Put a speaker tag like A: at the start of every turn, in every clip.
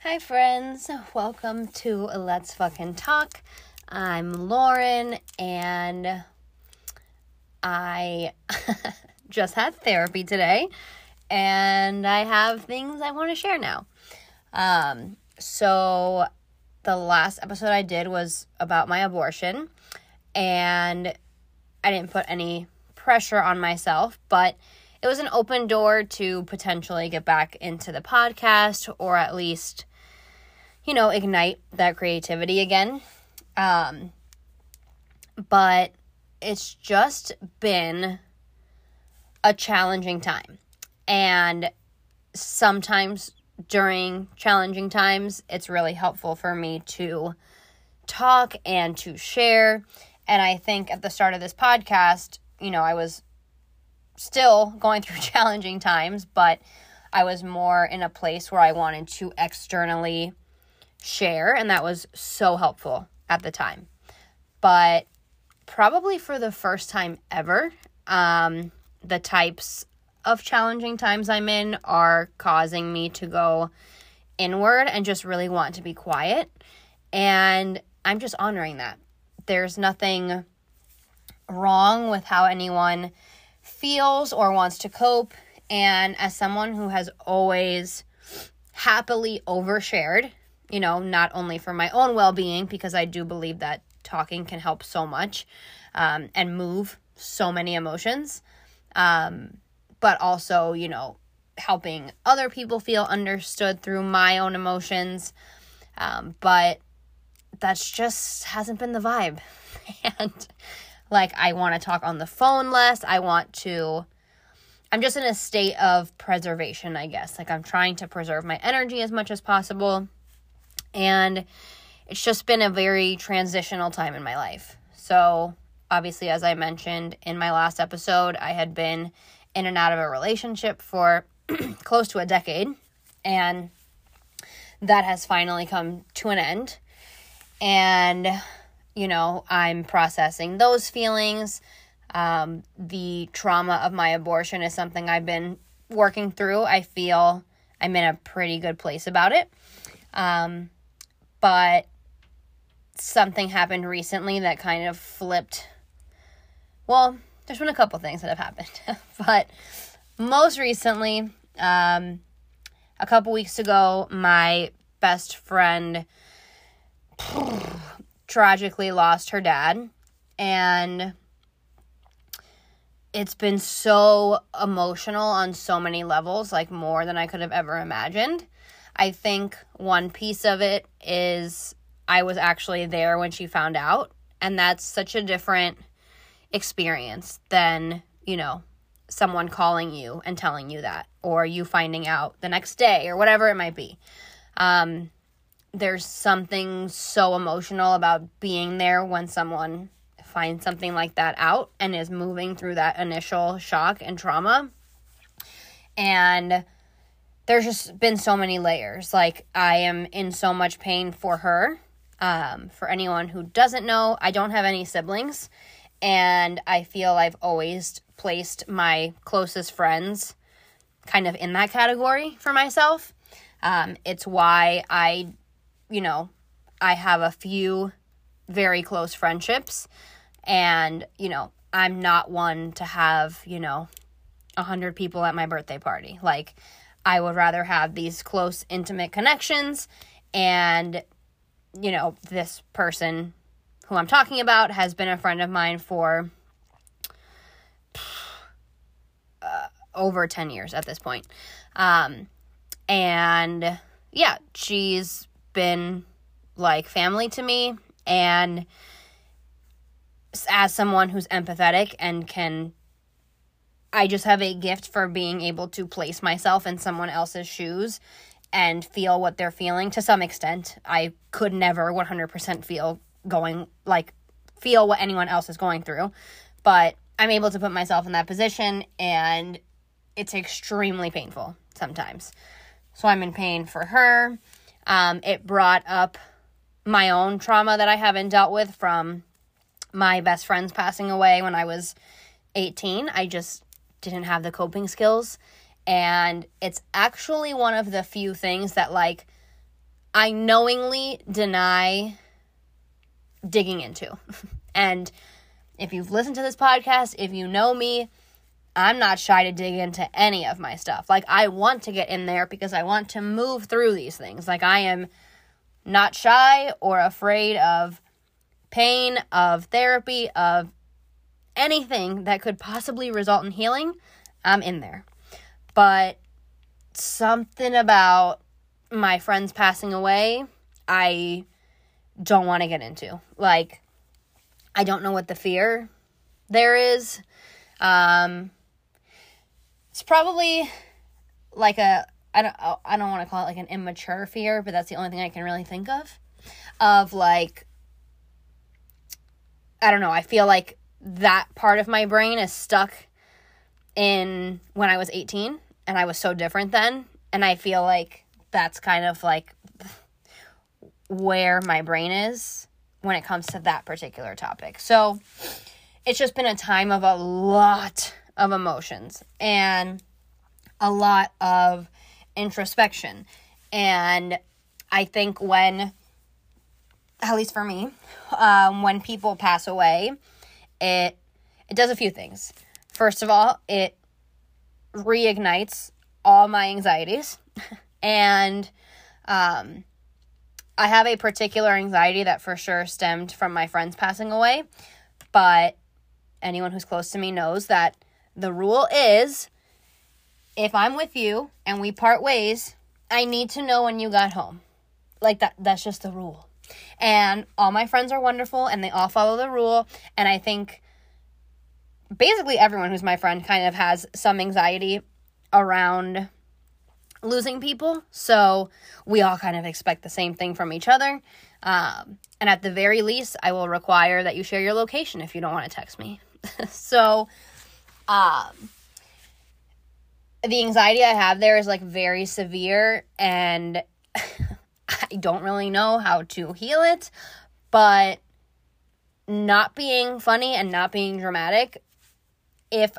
A: Hi, friends. Welcome to Let's Fucking Talk. I'm Lauren, and I just had therapy today, and I have things I want to share now. Um, so, the last episode I did was about my abortion, and I didn't put any pressure on myself, but it was an open door to potentially get back into the podcast or at least, you know, ignite that creativity again. Um, but it's just been a challenging time. And sometimes during challenging times, it's really helpful for me to talk and to share. And I think at the start of this podcast, you know, I was still going through challenging times, but I was more in a place where I wanted to externally share, and that was so helpful at the time. But probably for the first time ever, um, the types of challenging times I'm in are causing me to go inward and just really want to be quiet. And I'm just honoring that. There's nothing wrong with how anyone feels or wants to cope. And as someone who has always happily overshared, you know, not only for my own well being, because I do believe that talking can help so much um, and move so many emotions, um, but also, you know, helping other people feel understood through my own emotions. Um, but that's just hasn't been the vibe. and like, I want to talk on the phone less. I want to. I'm just in a state of preservation, I guess. Like, I'm trying to preserve my energy as much as possible. And it's just been a very transitional time in my life. So, obviously, as I mentioned in my last episode, I had been in and out of a relationship for close to a decade. And that has finally come to an end. And, you know, I'm processing those feelings. Um, the trauma of my abortion is something I've been working through. I feel I'm in a pretty good place about it. Um, but something happened recently that kind of flipped. Well, there's been a couple things that have happened, but most recently, um, a couple weeks ago, my best friend tragically lost her dad, and it's been so emotional on so many levels, like more than I could have ever imagined. I think one piece of it is I was actually there when she found out, and that's such a different experience than, you know, someone calling you and telling you that, or you finding out the next day, or whatever it might be. Um, there's something so emotional about being there when someone finds something like that out and is moving through that initial shock and trauma. And there's just been so many layers. Like, I am in so much pain for her. Um, for anyone who doesn't know, I don't have any siblings. And I feel I've always placed my closest friends kind of in that category for myself. Um, it's why I, you know, I have a few very close friendships. And, you know, I'm not one to have, you know, a hundred people at my birthday party. Like, I would rather have these close, intimate connections. And, you know, this person who I'm talking about has been a friend of mine for uh, over 10 years at this point. Um, and yeah, she's been like family to me. And as someone who's empathetic and can I just have a gift for being able to place myself in someone else's shoes and feel what they're feeling to some extent. I could never 100% feel going like feel what anyone else is going through, but I'm able to put myself in that position and it's extremely painful sometimes. So I'm in pain for her. Um, it brought up my own trauma that I haven't dealt with from my best friends passing away when I was 18. I just didn't have the coping skills. And it's actually one of the few things that, like, I knowingly deny digging into. and if you've listened to this podcast, if you know me, I'm not shy to dig into any of my stuff. Like, I want to get in there because I want to move through these things. Like, I am not shy or afraid of pain, of therapy, of anything that could possibly result in healing. I'm in there. But something about my friends passing away, I don't want to get into. Like, I don't know what the fear there is. Um, it's probably like a I don't I don't want to call it like an immature fear, but that's the only thing I can really think of. Of like I don't know, I feel like that part of my brain is stuck in when I was 18 and I was so different then and I feel like that's kind of like where my brain is when it comes to that particular topic. So it's just been a time of a lot of emotions and a lot of introspection. And I think when, at least for me, um, when people pass away, it it does a few things. First of all, it reignites all my anxieties, and um, I have a particular anxiety that for sure stemmed from my friends passing away. But anyone who's close to me knows that the rule is if I'm with you and we part ways, I need to know when you got home. Like that that's just the rule. And all my friends are wonderful and they all follow the rule and I think basically everyone who's my friend kind of has some anxiety around losing people. So we all kind of expect the same thing from each other. Um, and at the very least, I will require that you share your location if you don't want to text me. so um, the anxiety I have there is like very severe and I don't really know how to heal it, but not being funny and not being dramatic, if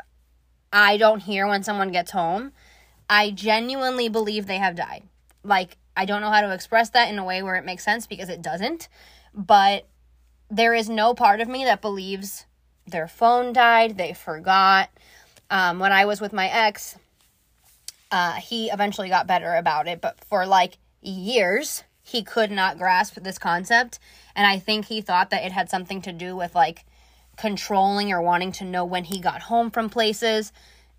A: I don't hear when someone gets home, I genuinely believe they have died. Like, I don't know how to express that in a way where it makes sense because it doesn't, but there is no part of me that believes their phone died, they forgot, um, when I was with my ex, uh, he eventually got better about it, but for like years, he could not grasp this concept. And I think he thought that it had something to do with like controlling or wanting to know when he got home from places.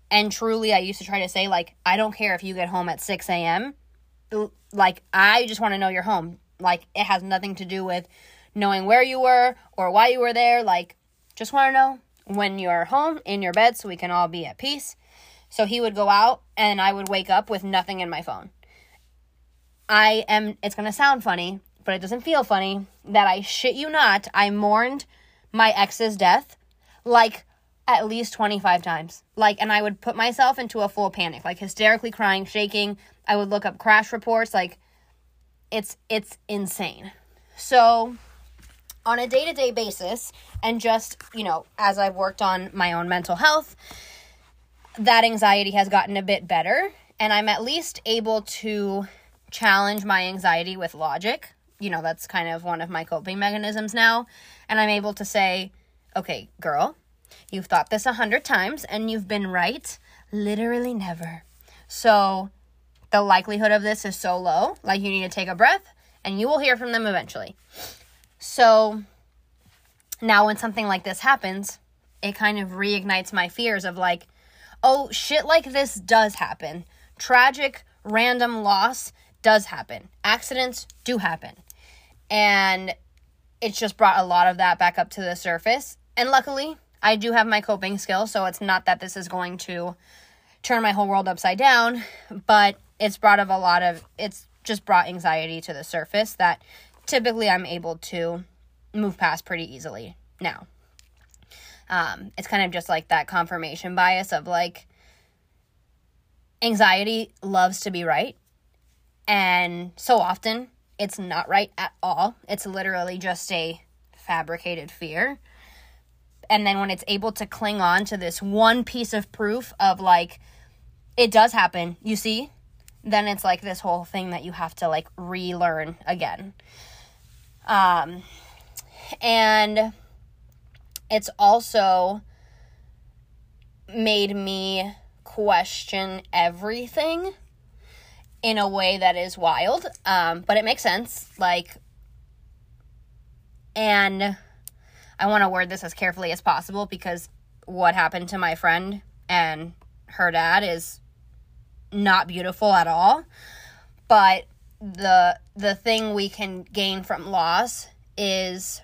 A: And truly, I used to try to say, like, I don't care if you get home at 6 a.m. Like, I just want to know you're home. Like, it has nothing to do with knowing where you were or why you were there. Like, just want to know when you're home in your bed so we can all be at peace. So he would go out and I would wake up with nothing in my phone. I am, it's to sound funny, but it doesn't feel funny that I shit you not, I mourned my ex's death like at least 25 times. Like, and I would put myself into a full panic, like hysterically crying, shaking. I would look up crash reports. Like, it's, it's insane. So, on a day to day basis, and just, you know, as I've worked on my own mental health, that anxiety has gotten a bit better. And I'm at least able to challenge my anxiety with logic. You know, that's kind of one of my coping mechanisms now. And I'm able to say, okay, girl, you've thought this a hundred times and you've been right literally never. So the likelihood of this is so low. Like, you need to take a breath and you will hear from them eventually. So now when something like this happens, it kind of reignites my fears of like, oh, shit like this does happen. Tragic, random loss does happen. Accidents do happen. And it's just brought a lot of that back up to the surface. And luckily, I do have my coping skills, so it's not that this is going to turn my whole world upside down, but it's brought of a lot of it's just brought anxiety to the surface that typically I'm able to move past pretty easily now. Um, it's kind of just like that confirmation bias of like anxiety loves to be right. And so often it's not right at all. It's literally just a fabricated fear. And then when it's able to cling on to this one piece of proof of like, it does happen, you see, then it's like this whole thing that you have to like relearn again. Um, and it's also made me question everything in a way that is wild um, but it makes sense like and i want to word this as carefully as possible because what happened to my friend and her dad is not beautiful at all but the the thing we can gain from loss is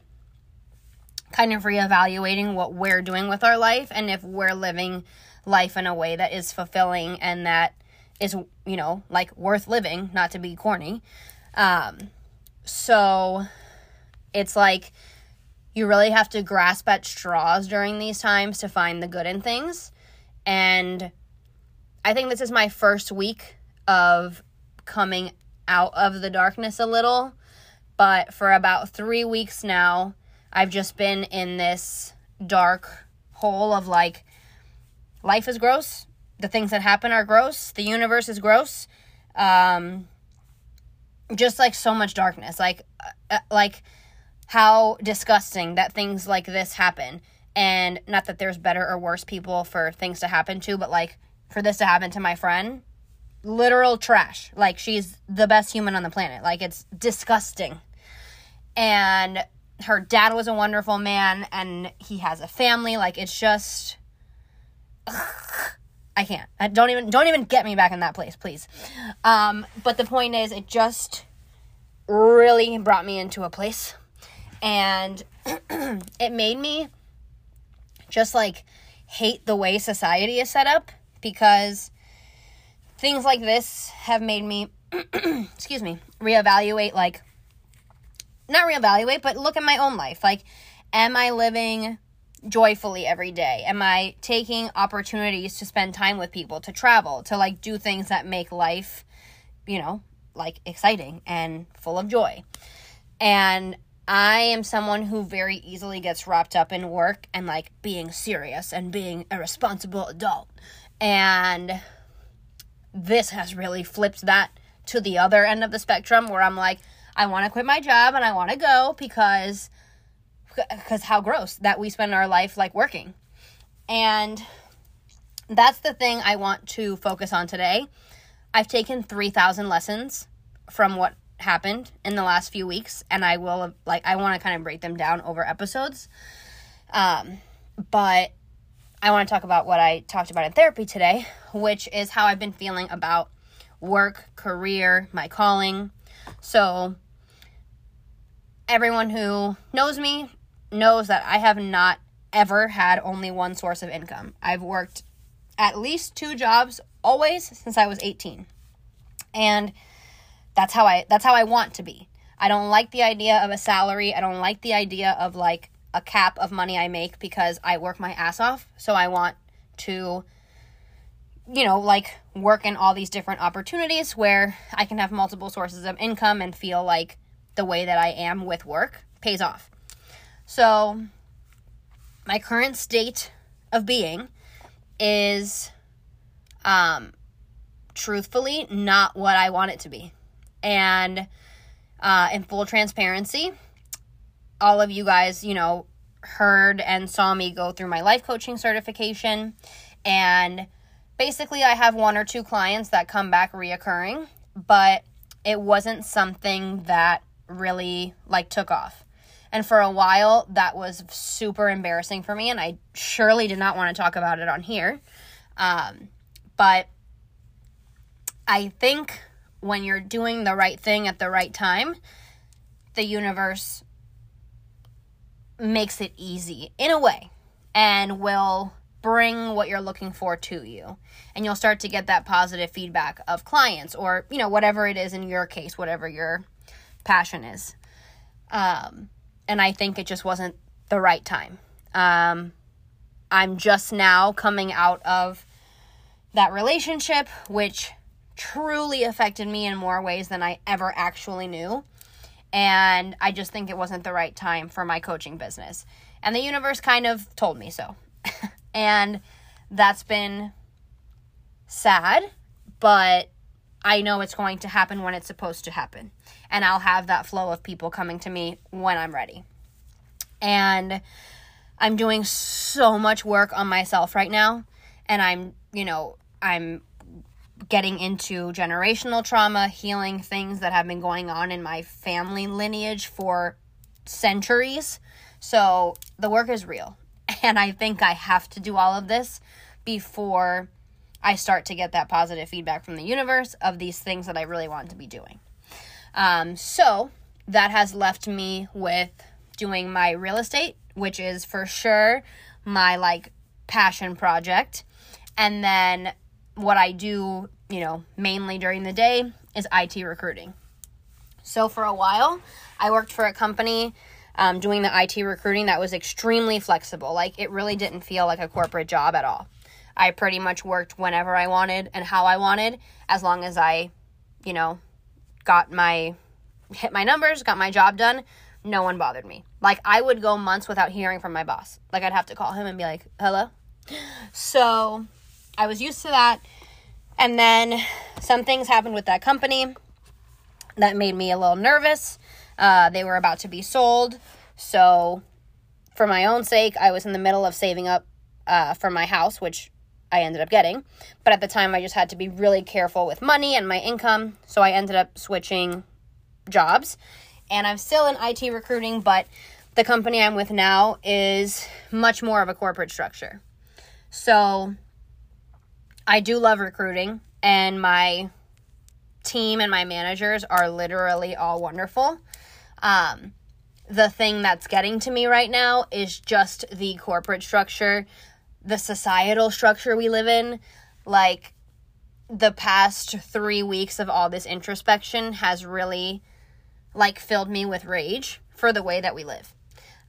A: kind of reevaluating what we're doing with our life and if we're living life in a way that is fulfilling and that is you know like worth living not to be corny um so it's like you really have to grasp at straws during these times to find the good in things and i think this is my first week of coming out of the darkness a little but for about 3 weeks now I've just been in this dark hole of like, life is gross. The things that happen are gross. The universe is gross. Um, just like so much darkness. Like, uh, like how disgusting that things like this happen. And not that there's better or worse people for things to happen to, but like for this to happen to my friend, literal trash. Like she's the best human on the planet. Like it's disgusting. And her dad was a wonderful man and he has a family like it's just ugh, i can't. I don't even don't even get me back in that place please. Um but the point is it just really brought me into a place. And it made me just like hate the way society is set up because things like this have made me excuse me reevaluate like not reevaluate, but look at my own life. Like, am I living joyfully every day? Am I taking opportunities to spend time with people, to travel, to like do things that make life, you know, like exciting and full of joy? And I am someone who very easily gets wrapped up in work and like being serious and being a responsible adult. And this has really flipped that to the other end of the spectrum where I'm like, I want to quit my job and I want to go because because how gross that we spend our life like working. And that's the thing I want to focus on today. I've taken 3,000 lessons from what happened in the last few weeks and I will like I want to kind of break them down over episodes. Um but I want to talk about what I talked about in therapy today, which is how I've been feeling about work, career, my calling. So, everyone who knows me knows that I have not ever had only one source of income. I've worked at least two jobs always since I was 18. And that's how I that's how I want to be. I don't like the idea of a salary. I don't like the idea of like a cap of money I make because I work my ass off. So I want to you know, like work in all these different opportunities where I can have multiple sources of income and feel like the way that I am with work pays off. So, my current state of being is um truthfully not what I want it to be. And uh in full transparency, all of you guys, you know, heard and saw me go through my life coaching certification and basically I have one or two clients that come back reoccurring, but it wasn't something that really like took off. And for a while, that was super embarrassing for me, and I surely did not want to talk about it on here. Um, but I think when you're doing the right thing at the right time, the universe makes it easy in a way and will bring what you're looking for to you. And you'll start to get that positive feedback of clients or, you know, whatever it is in your case, whatever your passion is. Um, and I think it just wasn't the right time. Um, I'm just now coming out of that relationship, which truly affected me in more ways than I ever actually knew. And I just think it wasn't the right time for my coaching business. And the universe kind of told me so. and that's been sad, but I know it's going to happen when it's supposed to happen. And I'll have that flow of people coming to me when I'm ready. And I'm doing so much work on myself right now. And I'm, you know, I'm getting into generational trauma, healing things that have been going on in my family lineage for centuries. So the work is real. And I think I have to do all of this before I start to get that positive feedback from the universe of these things that I really want to be doing. Um, so that has left me with doing my real estate, which is for sure my like passion project. And then what I do, you know, mainly during the day is IT recruiting. So for a while, I worked for a company um, doing the IT recruiting that was extremely flexible. Like it really didn't feel like a corporate job at all. I pretty much worked whenever I wanted and how I wanted, as long as I, you know, got my hit my numbers, got my job done. No one bothered me. Like I would go months without hearing from my boss. Like I'd have to call him and be like, "Hello." So I was used to that. And then some things happened with that company that made me a little nervous. Uh, they were about to be sold. So, for my own sake, I was in the middle of saving up uh, for my house, which I ended up getting. But at the time, I just had to be really careful with money and my income. So, I ended up switching jobs. And I'm still in IT recruiting, but the company I'm with now is much more of a corporate structure. So, I do love recruiting, and my team and my managers are literally all wonderful. Um, the thing that's getting to me right now is just the corporate structure, the societal structure we live in. Like, the past three weeks of all this introspection has really, like, filled me with rage for the way that we live.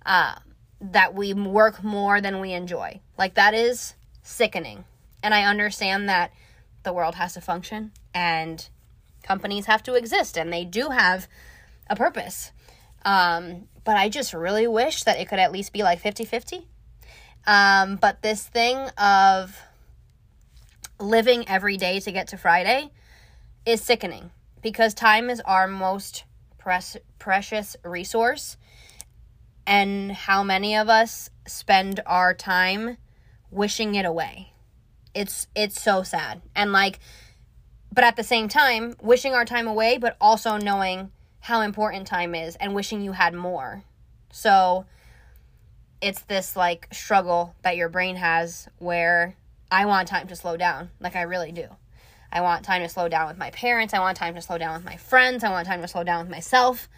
A: Uh, that we work more than we enjoy. Like, that is sickening. And I understand that the world has to function and companies have to exist and they do have a purpose. Um, but I just really wish that it could at least be like 50 50. Um, but this thing of living every day to get to Friday is sickening because time is our most pres- precious resource. And how many of us spend our time wishing it away? it's it's so sad and like but at the same time wishing our time away but also knowing how important time is and wishing you had more so it's this like struggle that your brain has where i want time to slow down like i really do i want time to slow down with my parents i want time to slow down with my friends i want time to slow down with myself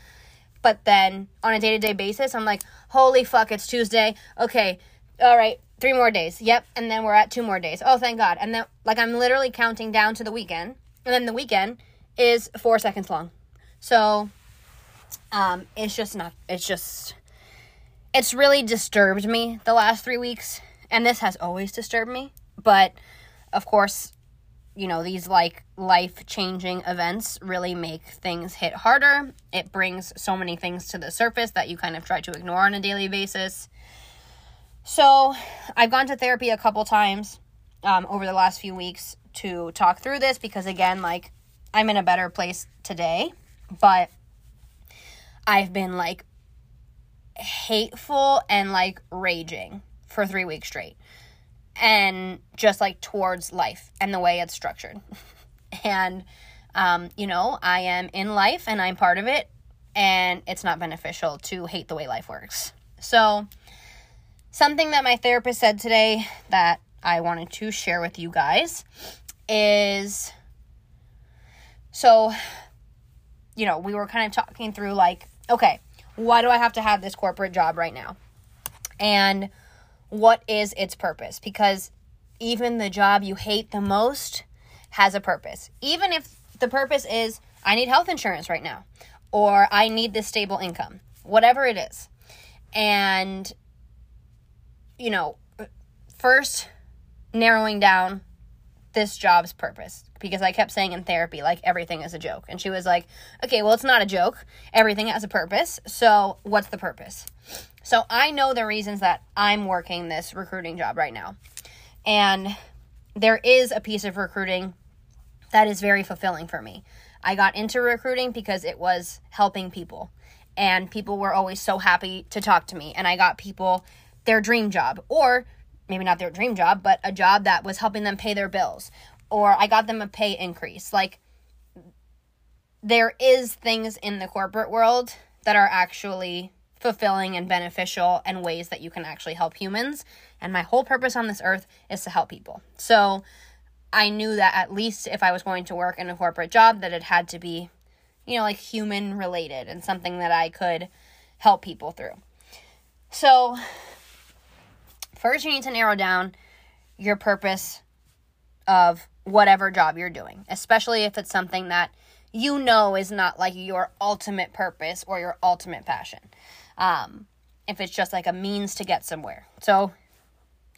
A: but then on a day-to-day basis i'm like holy fuck it's tuesday okay all right Three more days. Yep. And then we're at two more days. Oh, thank God. And then, like, I'm literally counting down to the weekend. And then the weekend is four seconds long. So, um, it's just not, it's just, it's really disturbed me the last three weeks. And this has always disturbed me. But, of course, you know, these like life changing events really make things hit harder. It brings so many things to the surface that you kind of try to ignore on a daily basis. So, I've gone to therapy a couple times um, over the last few weeks to talk through this because, again, like, I'm in a better place today, but I've been like hateful and like raging for three weeks straight. And just like towards life and the way it's structured. and, um, you know, I am in life and I'm part of it, and it's not beneficial to hate the way life works. So, Something that my therapist said today that I wanted to share with you guys is so, you know, we were kind of talking through like, okay, why do I have to have this corporate job right now? And what is its purpose? Because even the job you hate the most has a purpose. Even if the purpose is, I need health insurance right now, or I need this stable income, whatever it is. and you know, first narrowing down this job's purpose because I kept saying in therapy, like, everything is a joke. And she was like, okay, well, it's not a joke. Everything has a purpose. So, what's the purpose? So, I know the reasons that I'm working this recruiting job right now. And there is a piece of recruiting that is very fulfilling for me. I got into recruiting because it was helping people. And people were always so happy to talk to me. And I got people their dream job, or maybe not their dream job, but a job that was helping them pay their bills, or I got them a pay increase. Like, there is things in the corporate world that are actually fulfilling and beneficial and ways that you can actually help humans. And my whole purpose on this earth is to help people. So I knew that at least if I was going to work in a corporate job, that it had to be, you know, like human related and something that I could help people through. So first you need to narrow down your purpose of whatever job you're doing, especially if it's something that you know is not like your ultimate purpose or your ultimate passion. Um, if it's just like a means to get somewhere. So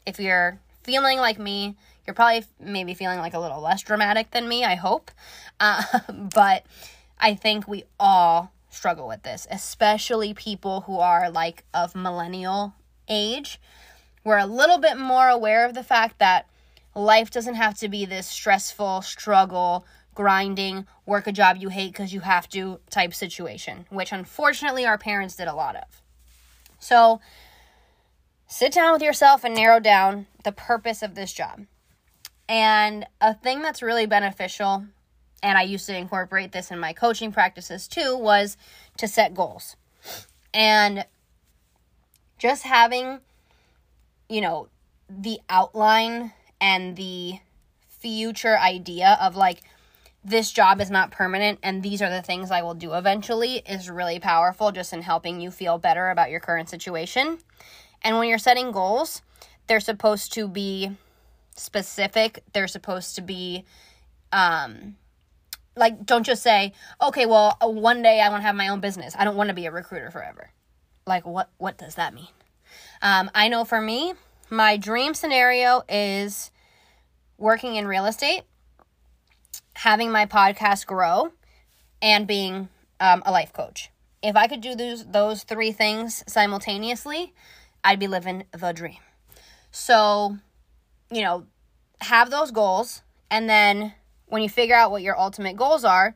A: if you're feeling like me, you're probably maybe feeling like a little less dramatic than me, I hope. Uh, but I think we all struggle with this, especially people who are like of millennial age. We're a little bit more aware of the fact that life doesn't have to be this stressful struggle, grinding, work a job you hate because you have to type situation, which unfortunately our parents did a lot of. So, sit down with yourself and narrow down the purpose of this job. And a thing that's really beneficial, and I used to incorporate this in my coaching practices too, was to set goals. And just having, you know, the outline and the future idea of like, this job is not permanent and these are the things I will do eventually is really powerful just in helping you feel better about your current situation. And when you're setting goals, they're supposed to be specific. They're supposed to be um like don't just say, "Okay, well, one day I want to have my own business. I don't want to be a recruiter forever." Like what what does that mean? Um I know for me, my dream scenario is working in real estate, having my podcast grow, and being um, a life coach. If I could do those those three things simultaneously, I'd be living the dream. So, you know, have those goals, and then when you figure out what your ultimate goals are,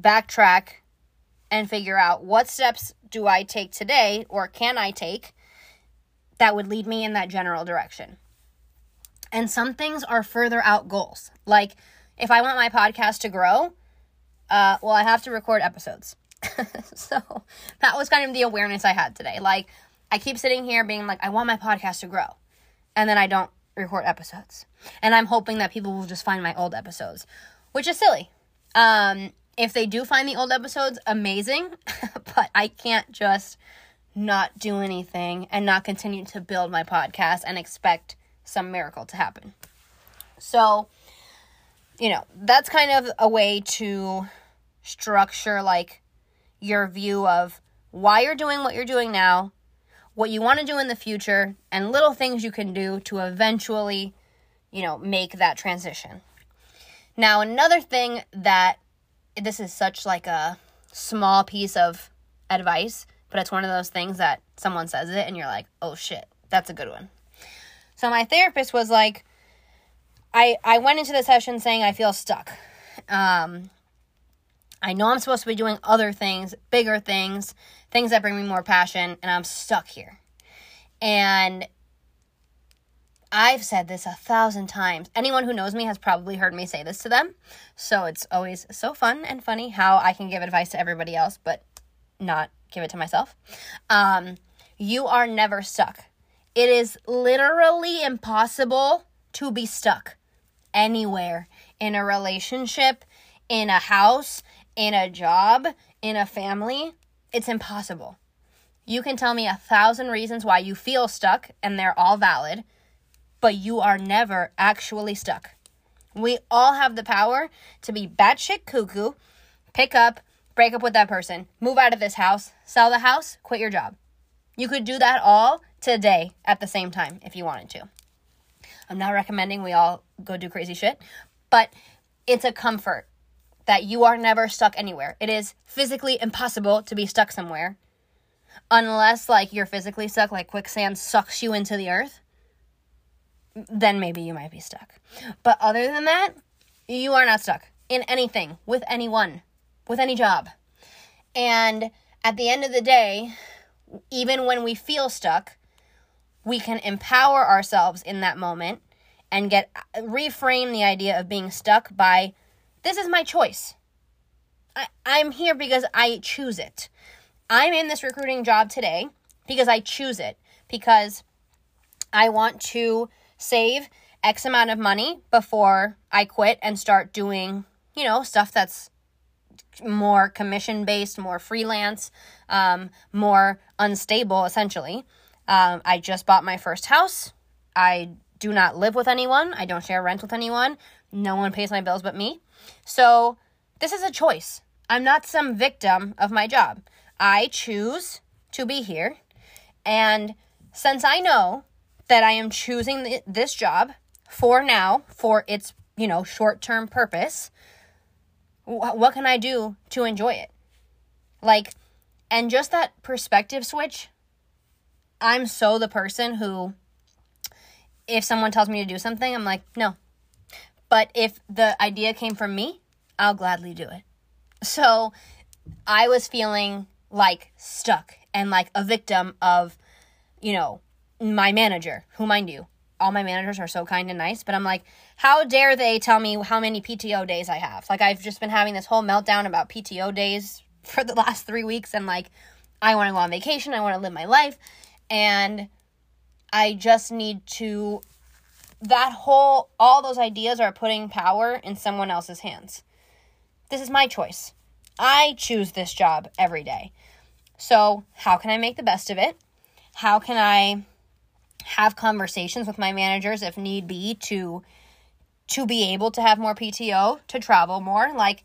A: backtrack and figure out what steps do I take today or can I take that would lead me in that general direction. And some things are further out goals. Like if I want my podcast to grow, uh, well, I have to record episodes. so that was kind of the awareness I had today. Like I keep sitting here being like, I want my podcast to grow. And then I don't record episodes. And I'm hoping that people will just find my old episodes, which is silly. Um, if they do find the old episodes, amazing. but I can't just not do anything and not continue to build my podcast and expect some miracle to happen. So, you know, that's kind of a way to structure like your view of why you're doing what you're doing now, what you want to do in the future, and little things you can do to eventually, you know, make that transition. Now, another thing that this is such like a small piece of advice, but it's one of those things that someone says it and you're like, "Oh shit, that's a good one." So my therapist was like, I I went into the session saying I feel stuck. Um, I know I'm supposed to be doing other things, bigger things, things that bring me more passion, and I'm stuck here. And I've said this a thousand times. Anyone who knows me has probably heard me say this to them. So it's always so fun and funny how I can give advice to everybody else, but not give it to myself. Um, you are never stuck. It is literally impossible to be stuck anywhere in a relationship, in a house, in a job, in a family. It's impossible. You can tell me a thousand reasons why you feel stuck, and they're all valid, but you are never actually stuck. We all have the power to be batshit cuckoo, pick up, break up with that person, move out of this house, sell the house, quit your job. You could do that all today at the same time if you wanted to. I'm not recommending we all go do crazy shit, but it's a comfort that you are never stuck anywhere. It is physically impossible to be stuck somewhere unless like you're physically stuck like quicksand sucks you into the earth. Then maybe you might be stuck. But other than that, you are not stuck in anything with anyone, with any job. And at the end of the day, even when we feel stuck, we can empower ourselves in that moment and get reframe the idea of being stuck by this is my choice. I, I'm here because I choose it. I'm in this recruiting job today because I choose it, because I want to save X amount of money before I quit and start doing, you know, stuff that's more commission based, more freelance, um, more unstable, essentially. Um, I just bought my first house. I do not live with anyone. I don't share rent with anyone. No one pays my bills but me. So this is a choice. I'm not some victim of my job. I choose to be here. And since I know that I am choosing th- this job for now, for its, you know, short term purpose, what can I do to enjoy it? Like, and just that perspective switch, I'm so the person who, if someone tells me to do something, I'm like, no. But if the idea came from me, I'll gladly do it. So I was feeling like stuck and like a victim of, you know, my manager, who mind you, all my managers are so kind and nice, but I'm like, how dare they tell me how many PTO days I have? Like, I've just been having this whole meltdown about PTO days for the last three weeks, and like, I want to go on vacation, I want to live my life, and I just need to. That whole, all those ideas are putting power in someone else's hands. This is my choice. I choose this job every day. So, how can I make the best of it? How can I have conversations with my managers if need be to to be able to have more PTO, to travel more? Like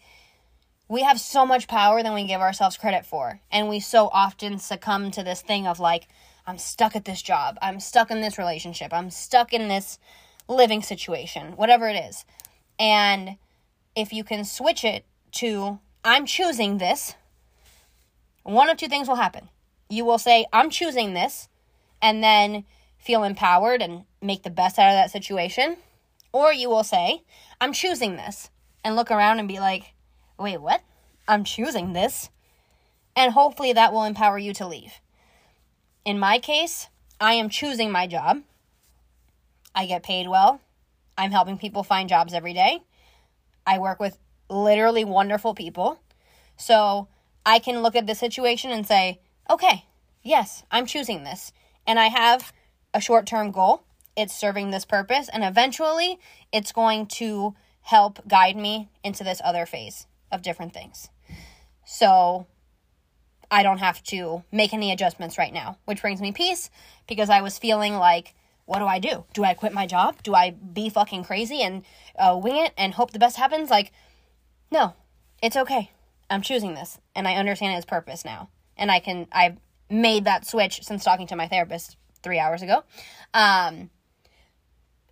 A: we have so much power than we give ourselves credit for. And we so often succumb to this thing of like I'm stuck at this job. I'm stuck in this relationship. I'm stuck in this living situation, whatever it is. And if you can switch it to I'm choosing this, one of two things will happen. You will say, I'm choosing this, and then feel empowered and make the best out of that situation. Or you will say, I'm choosing this, and look around and be like, wait, what? I'm choosing this. And hopefully that will empower you to leave. In my case, I am choosing my job. I get paid well. I'm helping people find jobs every day. I work with literally wonderful people. So I can look at the situation and say, okay, yes, I'm choosing this. And I have a short term goal. It's serving this purpose. And eventually, it's going to help guide me into this other phase of different things. So I don't have to make any adjustments right now, which brings me peace because I was feeling like, what do I do? Do I quit my job? Do I be fucking crazy and uh, wing it and hope the best happens? Like, no, it's okay. I'm choosing this and I understand its purpose now. And I can, I've made that switch since talking to my therapist three hours ago. Um,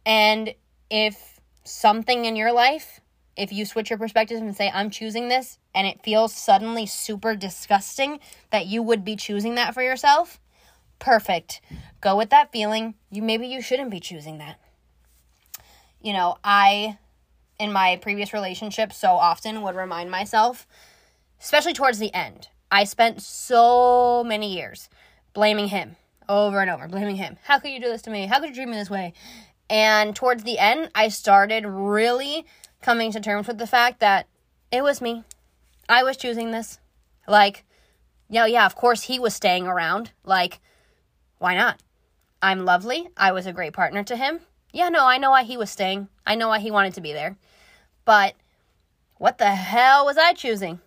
A: and if something in your life, if you switch your perspective and say, I'm choosing this, and it feels suddenly super disgusting that you would be choosing that for yourself, perfect. Go with that feeling. You maybe you shouldn't be choosing that. You know, I in my previous relationship so often would remind myself, especially towards the end. I spent so many years blaming him over and over, blaming him. How could you do this to me? How could you treat me this way? And towards the end, I started really coming to terms with the fact that it was me. I was choosing this. Like, yeah, yeah, of course he was staying around. Like, why not? I'm lovely. I was a great partner to him. Yeah, no, I know why he was staying. I know why he wanted to be there. But what the hell was I choosing?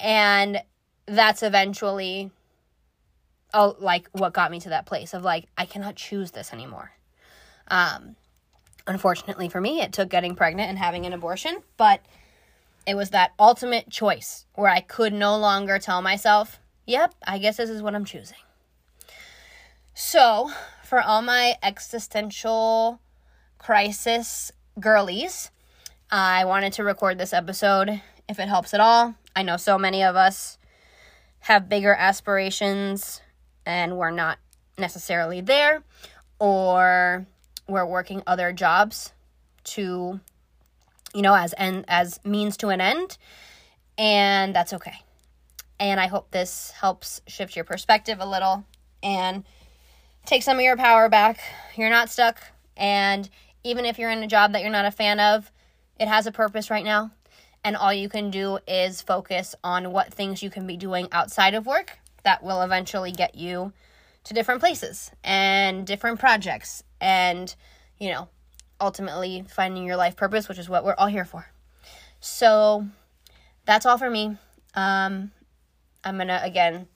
A: And that's eventually oh like what got me to that place of like I cannot choose this anymore. Um unfortunately for me, it took getting pregnant and having an abortion, but it was that ultimate choice where I could no longer tell myself, "Yep, I guess this is what I'm choosing." So, for all my existential crisis girlies, I wanted to record this episode if it helps at all. I know so many of us have bigger aspirations and we're not necessarily there, or we're working other jobs to, you know, as end as means to an end, and that's okay. And I hope this helps shift your perspective a little and take some of your power back. You're not stuck, and even if you're in a job that you're not a fan of, it has a purpose right now. And all you can do is focus on what things you can be doing outside of work that will eventually get you to different places and different projects and, you know, ultimately finding your life purpose, which is what we're all here for. So that's all for me. Um, I'm gonna again,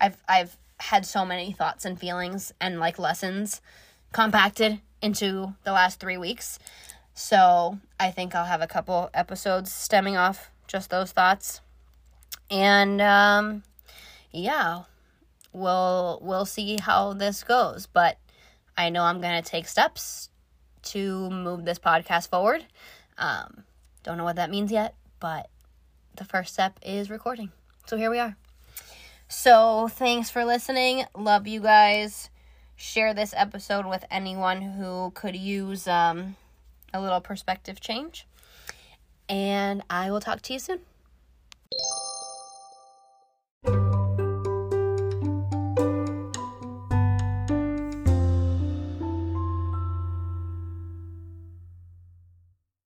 A: I've I've had so many thoughts and feelings and like lessons compacted into the last three weeks. So I think I'll have a couple episodes stemming off just those thoughts. And um, yeah, we'll we'll see how this goes. But I know I'm gonna take steps to move this podcast forward. Um, don't know what that means yet, but the first step is recording. So here we are. So thanks for listening. Love you guys. Share this episode with anyone who could use um, a little perspective change. And I will talk to you soon.